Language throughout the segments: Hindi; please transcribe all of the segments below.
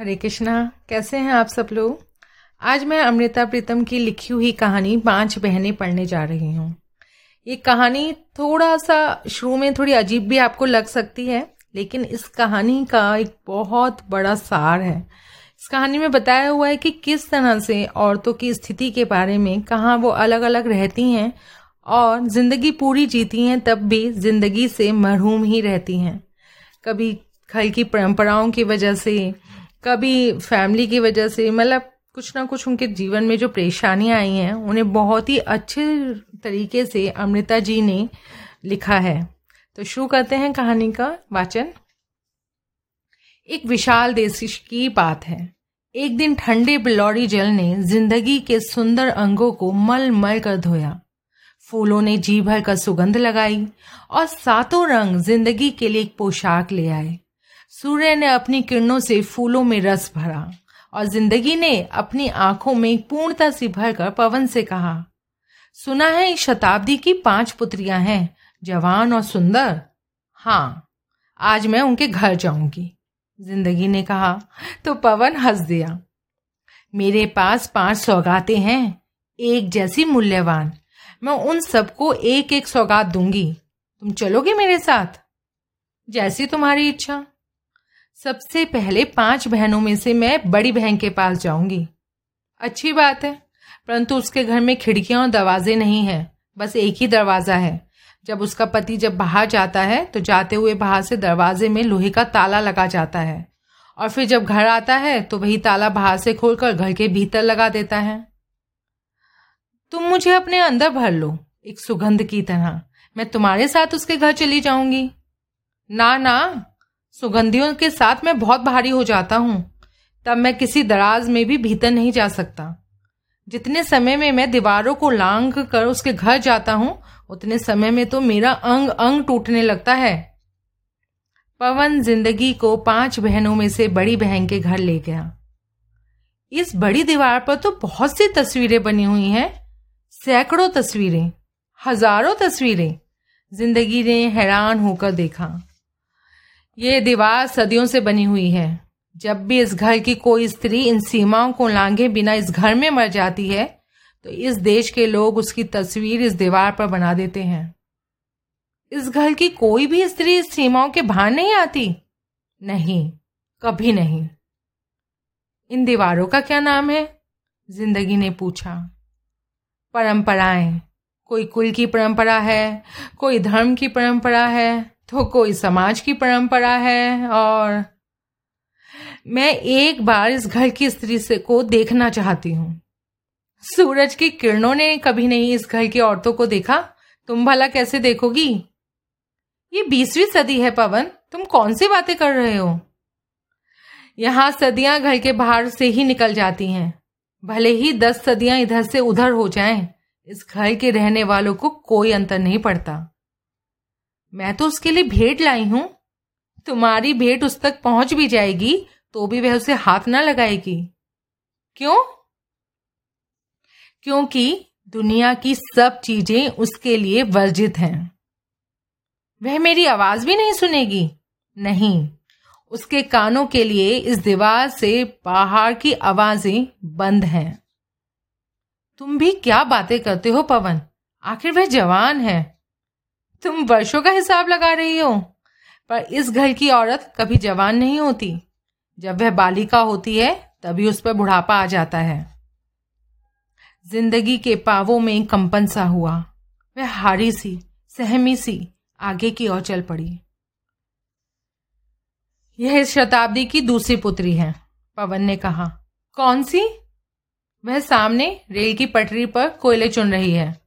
हरे कृष्णा, कैसे हैं आप सब लोग? आज मैं अमृता प्रीतम की लिखी हुई कहानी पाँच बहनें पढ़ने जा रही हूँ। ये कहानी थोड़ा सा शुरू में थोड़ी अजीब भी आपको लग सकती है, लेकिन इस कहानी का एक बहुत बड़ा सार है। इस कहानी में बताया हुआ है कि किस तरह से औरतों की स्थिति के बारे में कहाँ वो अलग अलग रहती हैं और ज़िंदगी पूरी जीती हैं तब भी ज़िंदगी से मरहूम ही रहती हैं। कभी घर की परंपराओं की वजह से कभी फैमिली की वजह से मतलब कुछ ना कुछ उनके जीवन में जो परेशानियाँ आई हैं, उन्हें बहुत ही अच्छे तरीके से अमृता जी ने लिखा है। तो शुरू करते हैं कहानी का वाचन। एक विशाल देश की बात है। एक दिन ठंडे बिलौरी जल ने ज़िंदगी के सुंदर अंगों को मल मल कर धोया। फूलों ने जी भर कर सुगंध लगाई और सातों रंग ज़िंदगी के लिए एक पोशाक ले आए। सूर्य ने अपनी किरणों से फूलों में रस भरा और ज़िंदगी ने अपनी आँखों में पूर्णता से भरकर पवन से कहा, सुना है इस शताब्दी की पाँच पुत्रियाँ हैं, जवान और सुंदर? हाँ आज मैं उनके घर जाऊँगी। ज़िंदगी ने कहा तो पवन हंस दिया, मेरे पास पाँच सौगातें हैं, एक जैसी मूल्यवान। मैं उन सबको एक एक सौगात दूँगी। तुम चलोगे मेरे साथ? जैसी तुम्हारी इच्छा। सबसे पहले पाँच बहनों में से मैं बड़ी बहन के पास जाऊँगी। अच्छी बात है, परंतु उसके घर में खिड़कियाँ और दरवाजे नहीं है, बस एक ही दरवाज़ा है। जब उसका पति जब बाहर जाता है तो जाते हुए बाहर से दरवाजे में लोहे का ताला लगा जाता है। और फिर जब घर आता है तो वही ताला बाहर से खोलकर घर के भीतर लगा देता है। तुम मुझे अपने अंदर भर लो, एक सुगंध की तरह। मैं तुम्हारे साथ उसके घर चली जाऊँगी। ना ना सुगंधियों के साथ मैं बहुत भारी हो जाता हूँ, तब मैं किसी दराज में भी भीतर नहीं जा सकता। जितने समय में मैं दीवारों को लांग कर उसके घर जाता हूँ, उतने समय में तो मेरा अंग अंग टूटने लगता है। पवन ज़िंदगी को पाँच बहनों में से बड़ी बहन के घर ले गया। इस बड़ी दीवार पर तो बहुत सी तस्वीरें बनी हुई हैं, सैकड़ों तस्वीरें, हज़ारों तस्वीरें, ज़िंदगी ने हैरान होकर देखा। ये दीवार सदियों से बनी हुई है। जब भी इस घर की कोई स्त्री इन सीमाओं को लांघे बिना इस घर में मर जाती है तो इस देश के लोग उसकी तस्वीर इस दीवार पर बना देते हैं। इस घर की कोई भी स्त्री इस सीमाओं के बाहर नहीं आती? नहीं, कभी नहीं। इन दीवारों का क्या नाम है? ज़िंदगी ने पूछा। परंपराएँ। कोई कुल की परंपरा है, कोई धर्म की परंपरा है तो कोई समाज की परंपरा है और मैं एक बार इस घर की स्त्री से को देखना चाहती हूँ। सूरज की किरणों ने कभी नहीं इस घर की औरतों को देखा। तुम भला कैसे देखोगी? ये बीसवीं सदी है पवन। तुम कौन सी बातें कर रहे हो? यहाँ सदियाँ घर के बाहर से ही निकल जाती हैं। भले ही दस सदियाँ इधर से उधर हो जाएँ, इस घर के रहने वालों को कोई अंतर नहीं पड़ता। मैं तो उसके लिए भेंट लाई हूँ। तुम्हारी भेंट उस तक पहुँच भी जाएगी तो भी वह उसे हाथ ना लगाएगी। क्यों? क्योंकि दुनिया की सब चीज़ें उसके लिए वर्जित हैं। वह मेरी आवाज़ भी नहीं सुनेगी। नहीं, उसके कानों के लिए इस दीवार से बाहर की आवाज़ें बंद हैं। तुम भी क्या बातें करते हो, पवन? आखिर वह जवान है। तुम वर्षों का हिसाब लगा रही हो, पर इस घर की औरत कभी जवान नहीं होती। जब वह बालिका होती है, तभी उस पर बुढ़ापा आ जाता है। ज़िंदगी के पावों में कंपन सा हुआ। वह हारी सी, सहमी सी, आगे की ओर चल पड़ी। यह इस शताब्दी की दूसरी पुत्री है, पवन ने कहा। कौन सी? वह सामने रेल की पटरी पर कोयले चुन रही है।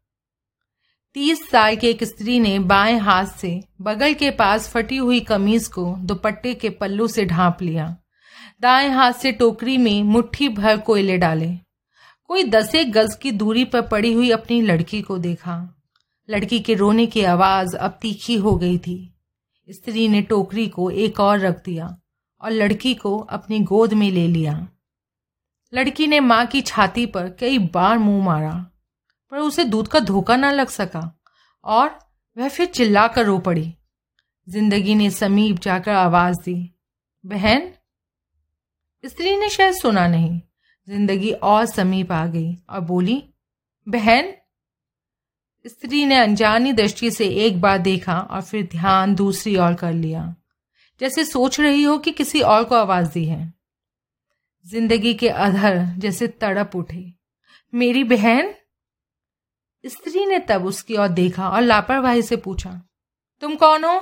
तीस साल की एक स्त्री ने बाएँ हाथ से बगल के पास फटी हुई कमीज को दुपट्टे के पल्लू से ढांप लिया। दाएँ हाथ से टोकरी में मुट्ठी भर कोयले डाले। कोई दसेक गज की दूरी पर पड़ी हुई अपनी लड़की को देखा। लड़की के रोने की आवाज़ अब तीखी हो गई थी। स्त्री ने टोकरी को एक और रख दिया और लड़की को अपनी गोद में ले लिया। लड़की ने माँ की छाती पर कई बार मुँह मारा। पर उसे दूध का धोखा ना लग सका। और वह फिर चिल्लाकर रो पड़ी। ज़िंदगी ने समीप जाकर आवाज़ दी, बहन, स्त्री ने शायद सुना नहीं ज़िंदगी और समीप आ गई और बोली, बहन, स्त्री ने अनजानी दृष्टि से एक बार देखा और फिर ध्यान दूसरी ओर कर लिया। जैसे सोच रही हो कि किसी और को आवाज़ दी है। ज़िंदगी के अधर जैसे तड़प उठे। मेरी बहन स्त्री ने तब उसकी ओर देखा और लापरवाही से पूछा, तुम कौन हो?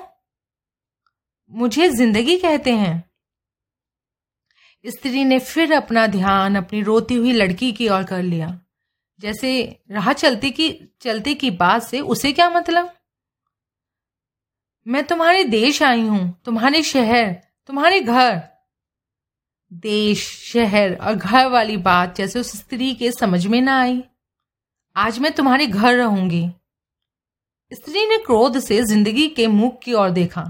मुझे ज़िंदगी कहते हैं. स्त्री ने फिर अपना ध्यान अपनी रोती हुई लड़की की ओर कर लिया। जैसे राह चलती की, चलते की बात से उसे क्या मतलब? मैं तुम्हारे देश आई हूँ, तुम्हारे शहर, तुम्हारे घर। देश, शहर और घर वाली बात जैसे उस स्त्री के समझ में ना आई। आज मैं तुम्हारे घर रहूँगी। स्त्री ने क्रोध से ज़िंदगी के मुख की ओर देखा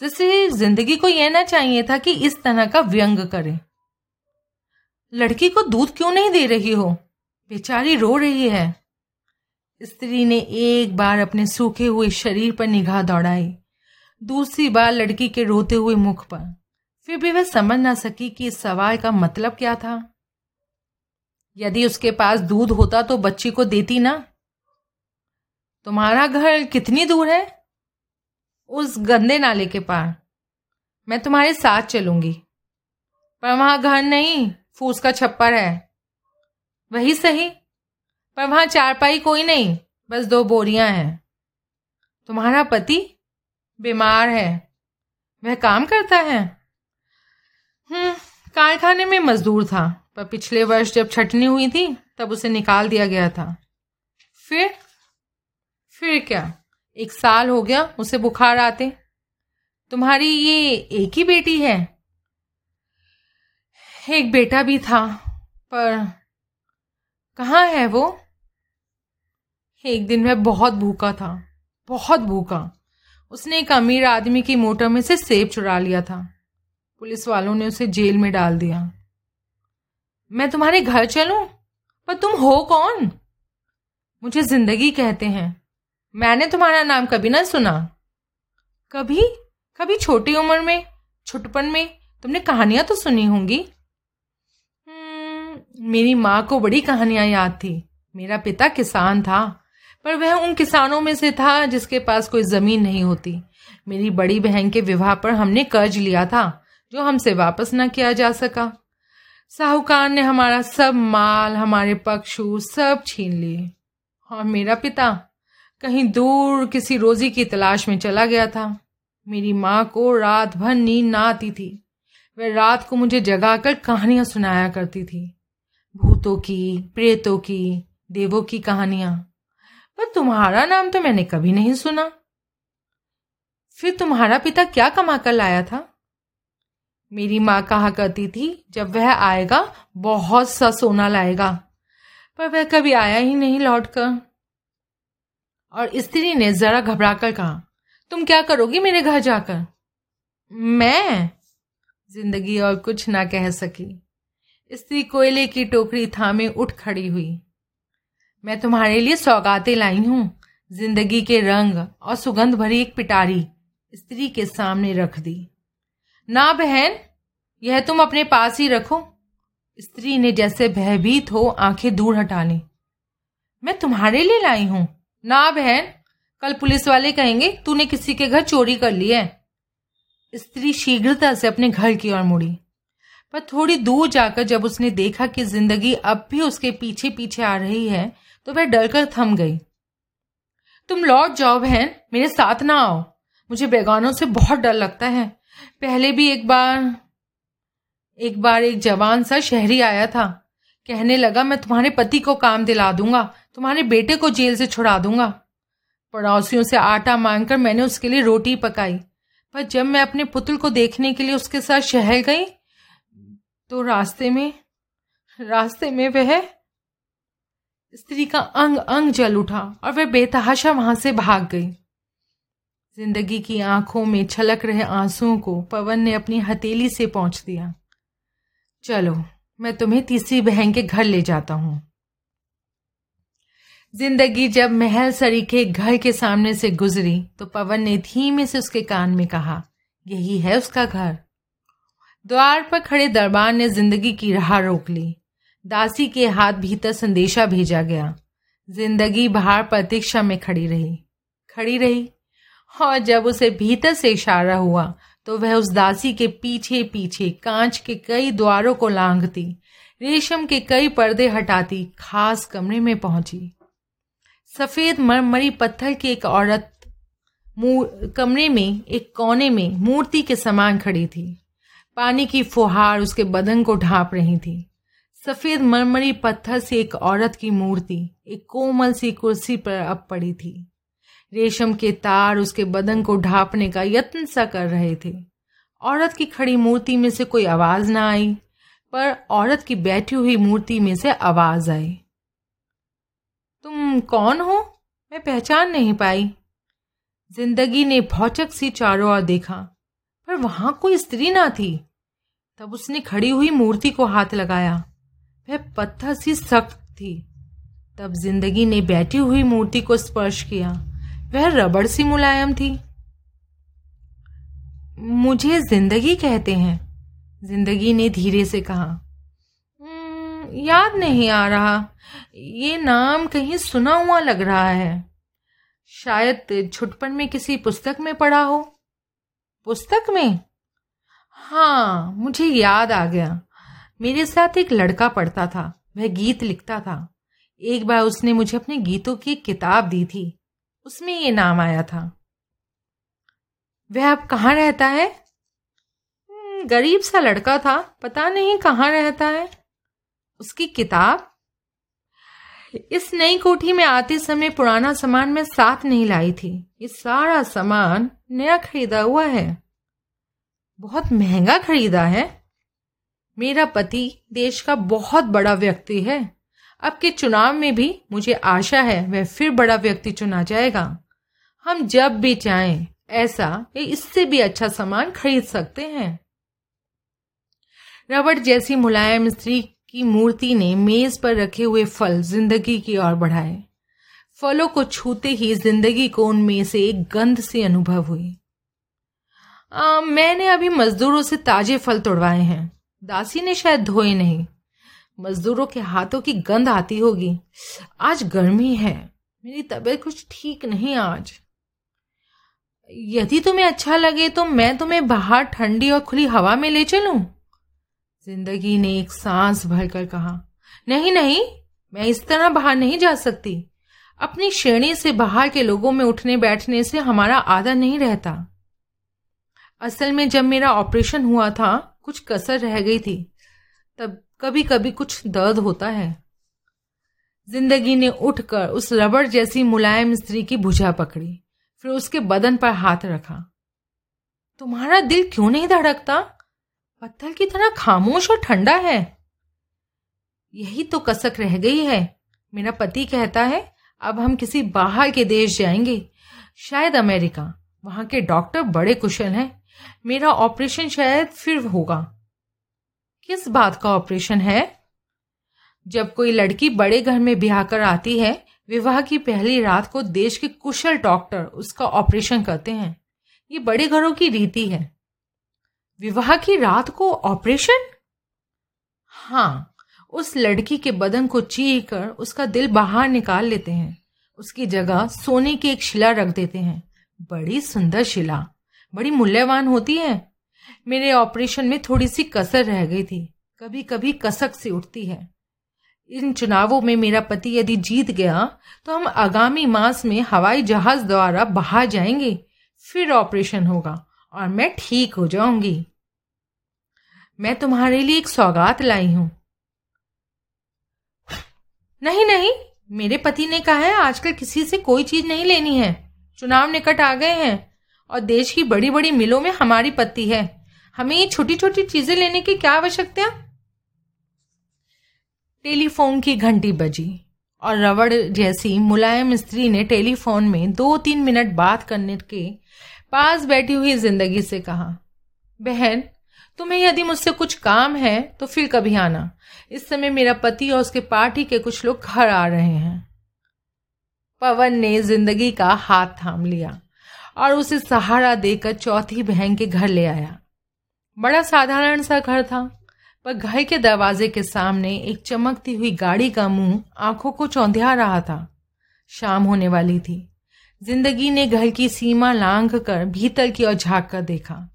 जैसे ज़िंदगी को यह ना चाहिए था कि इस तरह का व्यंग करे। लड़की को दूध क्यों नहीं दे रही हो? बेचारी रो रही है। स्त्री ने एक बार अपने सूखे हुए शरीर पर निगाह दौड़ाई, दूसरी बार लड़की के रोते हुए मुख पर। फिर भी वह समझ ना सकी कि इस सवाल का मतलब क्या था। यदि उसके पास दूध होता तो बच्ची को देती ना। तुम्हारा घर कितनी दूर है? उस गंदे नाले के पार। मैं तुम्हारे साथ चलूँगी। पर वहाँ घर नहीं, फूस का छप्पर है। वही सही, पर वहाँ चारपाई कोई नहीं, बस दो बोरियाँ हैं। तुम्हारा पति बीमार है। वह काम करता है। हम्म कारखाने में मजदूर था। पर पिछले वर्ष जब छटनी हुई थी, तब उसे निकाल दिया गया था। फिर फिर क्या? एक साल हो गया उसे बुखार आते। तुम्हारी ये एक ही बेटी है? एक बेटा भी था, पर कहाँ है वो? एक दिन वह बहुत भूखा था, बहुत भूखा। उसने एक अमीर आदमी की मोटर में से सेब चुरा लिया था। पुलिस वालों ने उसे जेल में डाल दिया। मैं तुम्हारे घर चलूँ? पर तुम हो कौन? मुझे ज़िंदगी कहते हैं। मैंने तुम्हारा नाम कभी ना सुना। कभी? कभी छोटी उम्र में, छुटपन में तुमने कहानियाँ तो सुनी होंगी? मेरी माँ को बड़ी कहानियाँ याद थी। मेरा पिता किसान था, पर वह उन किसानों में से था जिसके पास कोई ज़मीन नहीं होती। मेरी बड़ी बहन के विवाह पर हमने कर्ज लिया था, जो हमसे वापस न किया जा सका। साहूकार ने हमारा सब माल, हमारे पक्षु सब छीन लिए। और मेरा पिता कहीं दूर किसी रोजी की तलाश में चला गया था। मेरी माँ को रात भर नींद ना आती थी। वह रात को मुझे जगाकर कहानियाँ सुनाया करती थी। भूतों की, प्रेतों की, देवों की कहानियाँ। पर तुम्हारा नाम तो मैंने कभी नहीं सुना। फिर तुम्हारा पिता क्या कमा कर लाया था? मेरी माँ कहा करती थी, जब वह आएगा, बहुत सा सोना लाएगा। पर वह कभी आया ही नहीं लौट कर और स्त्री ने जरा घबरा कर कहा, तुम क्या करोगी मेरे घर जाकर? मैं? ज़िंदगी और कुछ ना कह सकी। स्त्री कोयले की टोकरी थामे उठ खड़ी हुई। मैं तुम्हारे लिए सौगातें लाई हूँ, ज़िंदगी के रंग और सुगंध भरी एक पिटारी स्त्री के सामने रख दी। ना बहन यह तुम अपने पास ही रखो। स्त्री ने जैसे भयभीत हो आँखें दूर हटा ली। मैं तुम्हारे लिए लाई हूँ। ना बहन, कल पुलिस वाले कहेंगे, तूने किसी के घर चोरी कर ली है। स्त्री शीघ्रता से अपने घर की ओर मुड़ी। पर थोड़ी दूर जाकर जब उसने देखा कि ज़िंदगी अब भी उसके पीछे पीछे आ रही है तो वह डरकर थम गई। तुम लौट जाओ बहन, मेरे साथ ना आओ। मुझे बेगानों से बहुत डर लगता है। पहले भी एक बार एक बार एक जवान सा शहरी आया था। कहने लगा, मैं तुम्हारे पति को काम दिला दूँगा, तुम्हारे बेटे को जेल से छुड़ा दूँगा। पड़ोसियों से आटा मांगकर मैंने उसके लिए रोटी पकाई। पर जब मैं अपने पुतल को देखने के लिए उसके साथ शहर गई तो रास्ते में रास्ते में वह स्त्री का अंग अंग जल उठा और वह बेतहाशा वहाँ से भाग गई। ज़िंदगी की आँखों में छलक रहे आंसुओं को पवन ने अपनी हथेली से पहुँच दिया। चलो, मैं तुम्हें तीसरी बहन के घर ले जाता हूँ। ज़िंदगी जब महल सरीखे घर के सामने से गुजरी तो पवन ने धीमे से उसके कान में कहा, यही है उसका घर? द्वार पर खड़े दरबार ने ज़िंदगी की राह रोक ली। दासी के हाथ भीतर संदेशा भेजा गया। ज़िंदगी बाहर प्रतीक्षा में खड़ी रही। खड़ी रही। और जब उसे भीतर से इशारा हुआ तो वह उस दासी के पीछे पीछे कांच के कई द्वारों को लांघती, रेशम के कई पर्दे हटाती, खास कमरे में पहुँची। सफ़ेद मरमरी पत्थर की एक औरत कमरे में, एक कोने में मूर्ति के समान खड़ी थी। पानी की फुहार उसके बदन को ढांप रही थी। सफ़ेद मरमरी पत्थर से एक औरत की मूर्ति, एक कोमल सी कुर्सी पर अब पड़ी थी। रेशम के तार उसके बदन को ढांपने का यत्न सा कर रहे थे। औरत की खड़ी मूर्ति में से कोई आवाज़ ना आई, पर औरत की बैठी हुई मूर्ति में से आवाज़ आई। तुम कौन हो? मैं पहचान नहीं पाई। ज़िंदगी ने भौचक सी चारों ओर देखा, पर वहाँ कोई स्त्री ना थी। तब उसने खड़ी हुई मूर्ति को हाथ लगाया। वह पत्थर सी सख्त थी। तब ज़िंदगी ने बैठी हुई मूर्ति को स्पर्श किया। वह रबड़ सी मुलायम थी। मुझे ज़िंदगी कहते हैं। ज़िंदगी ने धीरे से कहा हम्म, याद नहीं आ रहा। ये नाम कहीं सुना हुआ लग रहा है। शायद छुटपन में किसी पुस्तक में पढ़ा हो। पुस्तक में? हाँ मुझे याद आ गया। मेरे साथ एक लड़का पढ़ता था। वह गीत लिखता था। एक बार उसने मुझे अपने गीतों की किताब दी थी। उसमें ये नाम आया था। वह अब कहाँ रहता है? हम्म, गरीब सा लड़का था पता नहीं कहाँ रहता है। उसकी किताब? इस नई कोठी में आते समय पुराना सामान मैं साथ नहीं लाई थी। ये सारा सामान नया खरीदा हुआ है। बहुत महँगा खरीदा है। मेरा पति देश का बहुत बड़ा व्यक्ति है। अब के चुनाव में भी मुझे आशा है वह फिर बड़ा व्यक्ति चुना जाएगा। हम जब भी चाहें ऐसा इससे भी अच्छा सामान खरीद सकते हैं। रबड़ जैसी मुलायम स्त्री की मूर्ति ने मेज पर रखे हुए फल ज़िंदगी की ओर बढ़ाए। फलों को छूते ही ज़िंदगी को उनमें से एक गंध से अनुभव हुई। आ, मैंने अभी मजदूरों से ताजे फल तोड़वाए हैं। दासी ने शायद धोए नहीं। मजदूरों के हाथों की गंध आती होगी। आज गर्मी है। मेरी तबीयत कुछ ठीक नहीं आज। यदि तुम्हें अच्छा लगे तो मैं तुम्हें बाहर ठंडी और खुली हवा में ले चलूँ। ज़िंदगी ने एक सांस भरकर कहा, नहीं नहीं, मैं इस तरह बाहर नहीं जा सकती। अपनी श्रेणी से बाहर के लोगों में उठने बैठने से हमारा आदर नहीं रहता। असल में जब मेरा ऑपरेशन हुआ था, कुछ कसर रह गई थी। तब कभी कभी कुछ दर्द होता है। ज़िंदगी ने उठकर उस रबड़ जैसी मुलायम स्त्री की भुजा पकड़ी, फिर उसके बदन पर हाथ रखा। तुम्हारा दिल क्यों नहीं धड़कता? पत्थर की तरह खामोश और ठंडा है। यही तो कसक रह गई है। मेरा पति कहता है, अब हम किसी बाहर के देश जाएँगे। शायद अमेरिका। वहाँ के डॉक्टर बड़े कुशल हैं। मेरा ऑपरेशन शायद फिर होगा। किस बात का ऑपरेशन है? जब कोई लड़की बड़े घर में ब्याह कर आती है, विवाह की पहली रात को देश के कुशल डॉक्टर उसका ऑपरेशन करते हैं। ये बड़े घरों की रीति है। विवाह की रात को ऑपरेशन? हाँ उस लड़की के बदन को चीर कर उसका दिल बाहर निकाल लेते हैं। उसकी जगह सोने की एक शिला रख देते हैं। बड़ी सुंदर शिला। बड़ी मूल्यवान होती है। मेरे ऑपरेशन में थोड़ी सी कसर रह गई थी। कभी कभी कसक से उठती है। इन चुनावों में मेरा पति यदि जीत गया तो हम आगामी मास में हवाई जहाज़ द्वारा बाहर जाएँगे, फिर ऑपरेशन होगा और मैं ठीक हो जाऊँगी। मैं तुम्हारे लिए एक सौगात लाई हूँ। नहीं नहीं, मेरे पति ने कहा है, आजकल किसी से कोई चीज़ नहीं लेनी है। चुनाव निकट आ गए हैं। और देश की बड़ी बड़ी मिलों में हमारी पत्ती है। हमें ये छोटी छोटी चीज़ें लेने की क्या आवश्यकता? टेलीफोन की घंटी बजी और रवड़ जैसी मुलायम स्त्री ने टेलीफोन में दो तीन मिनट बात करने के पास बैठी हुई ज़िंदगी से कहा, बहन, तुम्हें यदि मुझसे कुछ काम है तो फिर कभी आना। इस समय मेरा पति और उसके पार्टी के कुछ लोग घर आ रहे हैं। पवन ने ज़िंदगी का हाथ थाम लिया। और उसे सहारा देकर चौथी बहन के घर ले आया। बड़ा साधारण सा घर था, पर घर के दरवाजे के सामने एक चमकती हुई गाड़ी का मुँह आँखों को चौंधिया रहा था। शाम होने वाली थी। ज़िंदगी ने घर की सीमा लांघ कर भीतर की ओर झाँक कर देखा।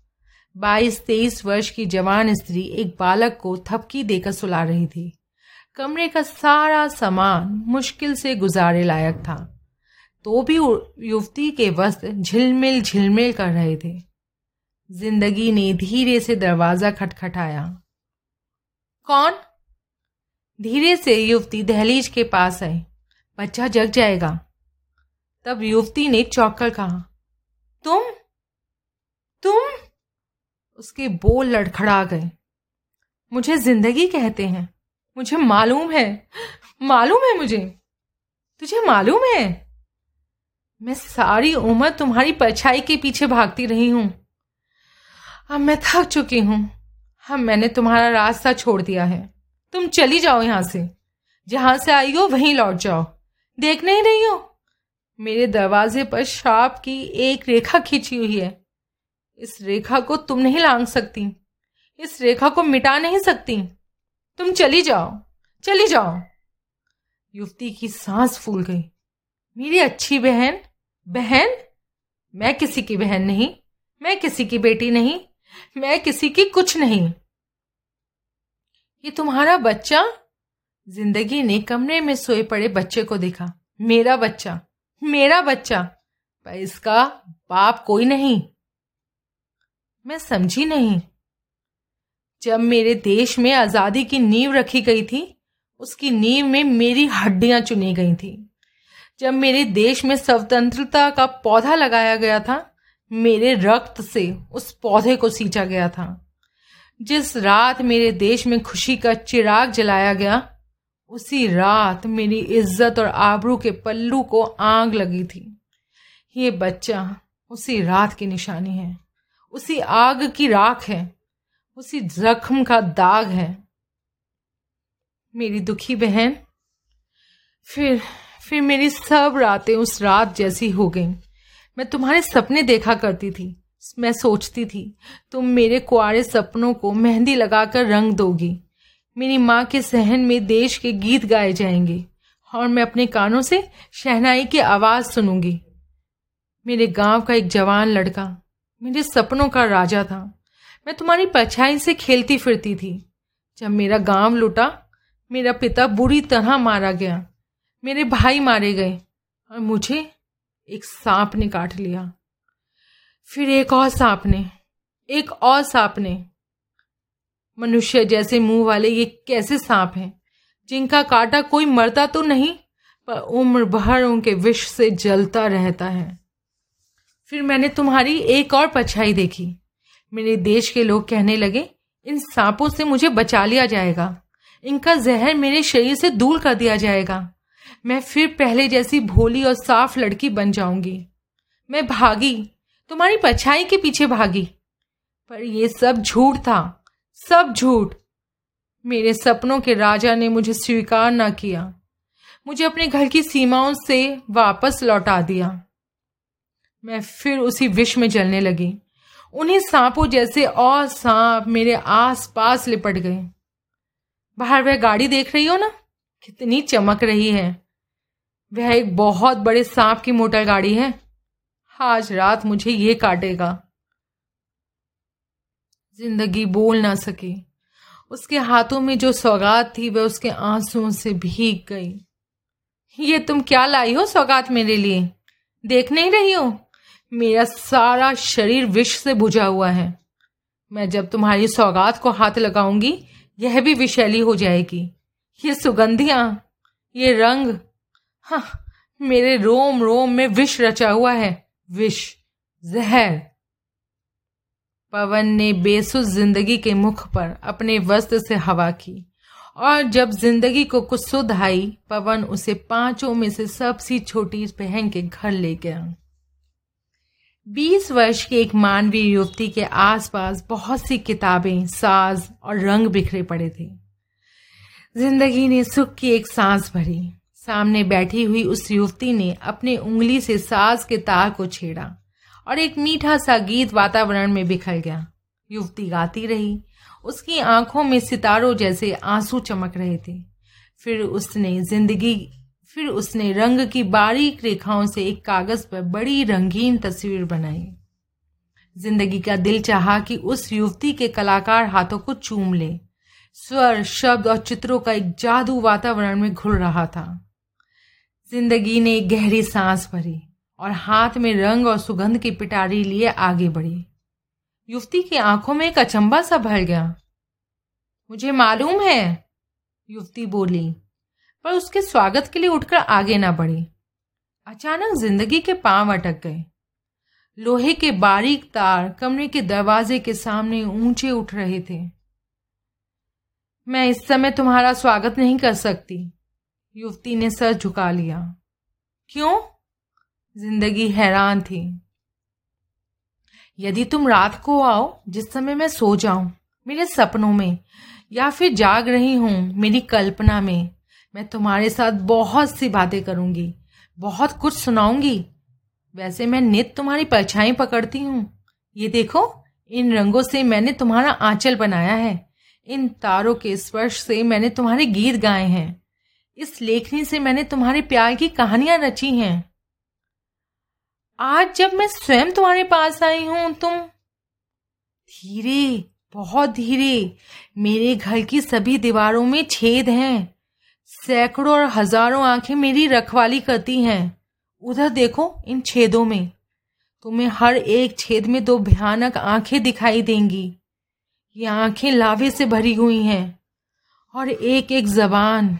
बाईस तेईस वर्ष की जवान स्त्री एक बालक को थपकी देकर सुला रही थी। कमरे का सारा सामान मुश्किल से गुजारे लायक था। तो भी युवती के वस्त्र झिलमिल झिलमिल कर रहे थे। ज़िंदगी ने धीरे से दरवाज़ा खटखटाया। कौन? धीरे से युवती दहलीज के पास आई। बच्चा जग जाएगा। तब युवती ने चौककर कहा, तुम? तुम? उसके बोल लड़खड़ा गए। मुझे ज़िंदगी कहते हैं। मुझे मालूम है। मालूम है मुझे। तुझे मालूम है? मैं सारी उम्र तुम्हारी परछाई के पीछे भागती रही हूँ। अब मैं थक चुकी हूँ। अब मैंने तुम्हारा रास्ता छोड़ दिया है। तुम चली जाओ यहाँ से। जहाँ से आई हो, वहीं लौट जाओ। देख नहीं रही हो? मेरे दरवाजे पर शाप की एक रेखा खींची हुई है। इस रेखा को तुम नहीं लांग सकती। इस रेखा को मिटा नहीं सकती। तुम चली जाओ। चली जाओ। युवती की सांस फूल गई। मेरी अच्छी बहन बहन? मैं किसी की बहन नहीं, मैं किसी की बेटी नहीं, मैं किसी की कुछ नहीं। ये तुम्हारा बच्चा ज़िंदगी ने कमरे में सोए पड़े बच्चे को देखा। मेरा बच्चा मेरा बच्चा, पर इसका बाप कोई नहीं। मैं समझी नहीं। जब मेरे देश में आज़ादी की नींव रखी गई थी, उसकी नींव में मेरी हड्डियाँ चुनी गई थी। जब मेरे देश में स्वतंत्रता का पौधा लगाया गया था, मेरे रक्त से उस पौधे को सींचा गया था। जिस रात मेरे देश में खुशी का चिराग जलाया गया, उसी रात मेरी इज़्ज़त और आबरू के पल्लू को आग लगी थी। ये बच्चा उसी रात की निशानी है, उसी आग की राख है, उसी जख्म का दाग है। मेरी दुखी बहन, फिर फिर मेरी सब रातें उस रात जैसी हो गईं। मैं तुम्हारे सपने देखा करती थी। मैं सोचती थी, तुम मेरे कुआरे सपनों को मेहंदी लगाकर रंग दोगी। मेरी माँ के सहन में देश के गीत गाए जाएँगे और मैं अपने कानों से शहनाई की आवाज़ सुनूँगी। मेरे गाँव का एक जवान लड़का मेरे सपनों का राजा था। मैं तुम्हारी परछाई से खेलती फिरती थी। जब मेरा गाँव लुटा, मेरा पिता बुरी तरह मारा गया। मेरे भाई मारे गए और मुझे एक सांप ने काट लिया। फिर एक और सांप ने, एक और सांप ने, मनुष्य जैसे मुँह वाले ये कैसे सांप हैं? जिनका काटा कोई मरता तो नहीं, पर उम्र भर उनके विष से जलता रहता है। फिर मैंने तुम्हारी एक और पछाई देखी। मेरे देश के लोग कहने लगे, इन सांपों से मुझे बचा लिया जाएगा। इनका जहर मेरे शरीर से दूर कर दिया जाएगा। मैं फिर पहले जैसी भोली और साफ़ लड़की बन जाऊँगी। मैं भागी, तुम्हारी पछाई के पीछे भागी। पर यह सब झूठ था, सब झूठ। मेरे सपनों के राजा ने मुझे स्वीकार ना किया। मुझे अपने घर की सीमाओं से वापस लौटा दिया। मैं फिर उसी विष में जलने लगी। उन्हीं सांपों जैसे और सांप मेरे आस पास लिपट गए। बाहर वह गाड़ी देख रही हो ना? कितनी चमक रही है। वह एक बहुत बड़े सांप की मोटर गाड़ी है। आज रात मुझे ये काटेगा। ज़िंदगी बोल ना सकी। उसके हाथों में जो सौगात थी, वह उसके आंसुओं से भीग गई। ये तुम क्या लाई हो सौगात मेरे लिए? देख नहीं रही हो? मेरा सारा शरीर विष से बुझा हुआ है। मैं जब तुम्हारी सौगात को हाथ लगाऊँगी, यह भी विषैली हो जाएगी। ये सुगंधियाँ, ये रंग हाँ मेरे रोम रोम में विष रचा हुआ है। विष, जहर। पवन ने बेसुस ज़िंदगी के मुख पर अपने वस्त्र से हवा की और जब ज़िंदगी को कुछ सुध आई, पवन उसे पाँचों में से सबसे छोटी बहन के घर ले गया। बीस वर्ष की एक मानवीय युवती के आसपास बहुत सी किताबें, साज और रंग बिखरे पड़े थे। ज़िंदगी ने सुख की एक सांस भरी। सामने बैठी हुई उस युवती ने अपनी उंगली से साज के तार को छेड़ा और एक मीठा सा गीत वातावरण में बिखर गया। युवती गाती रही। उसकी आँखों में सितारों जैसे आँसू चमक रहे थे। फिर उसने ज़िंदगी, फिर उसने रंग की बारीक रेखाओं से एक कागज़ पर बड़ी रंगीन तस्वीर बनाई। ज़िंदगी का दिल चाहा कि उस युवती के कलाकार हाथों को चूम ले। स्वर, शब्द और चित्रों का एक जादू वातावरण में घुल रहा था। ज़िंदगी ने एक गहरी सांस भरी और हाथ में रंग और सुगंध की पिटारी लिए आगे बढ़ी। युवती की आँखों में एक अचंबा सा भर गया। मुझे मालूम है, युवती बोली, पर उसके स्वागत के लिए उठकर आगे ना बढ़ी। अचानक ज़िंदगी के पाँव अटक गए। लोहे के बारीक तार कमरे के दरवाजे के सामने ऊँचे उठ रहे थे। मैं इस समय तुम्हारा स्वागत नहीं कर सकती। युवती ने सर झुका लिया। क्यों? ज़िंदगी हैरान थी। यदि तुम रात को आओ, जिस समय मैं सो जाऊँ, मेरे सपनों में, या फिर जाग रही हूँ, मेरी कल्पना में, मैं तुम्हारे साथ बहुत सी बातें करूँगी, बहुत कुछ सुनाऊँगी। वैसे मैं नित तुम्हारी परछाई पकड़ती हूँ। ये देखो, इन रंगों से मैंने तुम्हारा आंचल बनाया है। इन तारों के स्पर्श से मैंने तुम्हारे गीत गाए हैं। इस लेखनी से मैंने तुम्हारे प्यार की कहानियाँ रची हैं। आज जब मैं स्वयं तुम्हारे पास आई हूँ, तुम धीरे, बहुत धीरे, मेरे घर की सभी दीवारों में छेद हैं। सैकड़ों और हज़ारों आँखें मेरी रखवाली करती हैं। उधर देखो, इन छेदों में। तुम्हें हर एक छेद में दो भयानक आँखें दिखाई देंगी। ये आँखें लावे से भरी हुई हैं और एक एक जबान।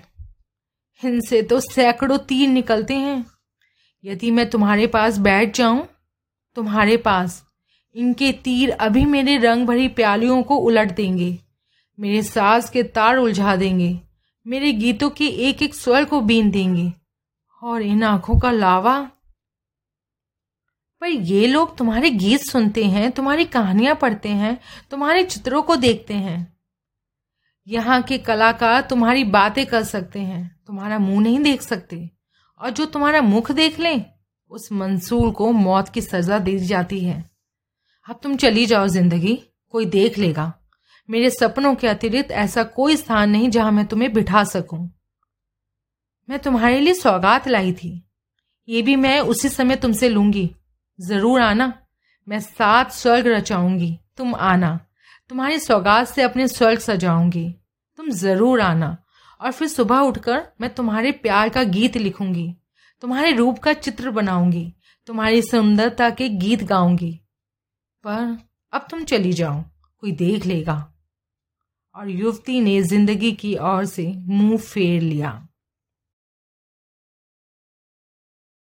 इनसे तो सैकड़ों तीर निकलते हैं। यदि मैं तुम्हारे पास बैठ जाऊँ, तुम्हारे पास इनके तीर अभी मेरे रंग भरी प्यालियों को उलट देंगे, मेरे सास के तार उलझा देंगे, मेरे गीतों के एक एक स्वर को बीन देंगे, और इन आँखों का लावा। पर ये लोग तुम्हारे गीत सुनते हैं, तुम्हारी कहानियाँ पढ़ते हैं, तुम्हारे चित्रों को देखते हैं। यहाँ के कलाकार तुम्हारी बातें कर सकते हैं, तुम्हारा मुँह नहीं देख सकते। और जो तुम्हारा मुख देख ले, उस मंसूर को मौत की सजा दी जाती है। अब तुम चली जाओ ज़िंदगी, कोई देख लेगा। मेरे सपनों के अतिरिक्त ऐसा कोई स्थान नहीं जहाँ मैं तुम्हें बिठा सकूँ। मैं तुम्हारे लिए सौगात लाई थी। ये भी मैं उसी समय तुमसे लूँगी। ज़रूर आना, मैं सात स्वर्ग रचाऊँगी। तुम आना। तुम्हारी सौगात से अपने स्वर्ग सजाऊँगी। तुम ज़रूर आना, और फिर सुबह उठकर मैं तुम्हारे प्यार का गीत लिखूँगी, तुम्हारे रूप का चित्र बनाऊँगी, तुम्हारी सुंदरता के गीत गाऊँगी। पर अब तुम चली जाओ, कोई देख लेगा। और युवती ने ज़िंदगी की ओर से मुँह फेर लिया।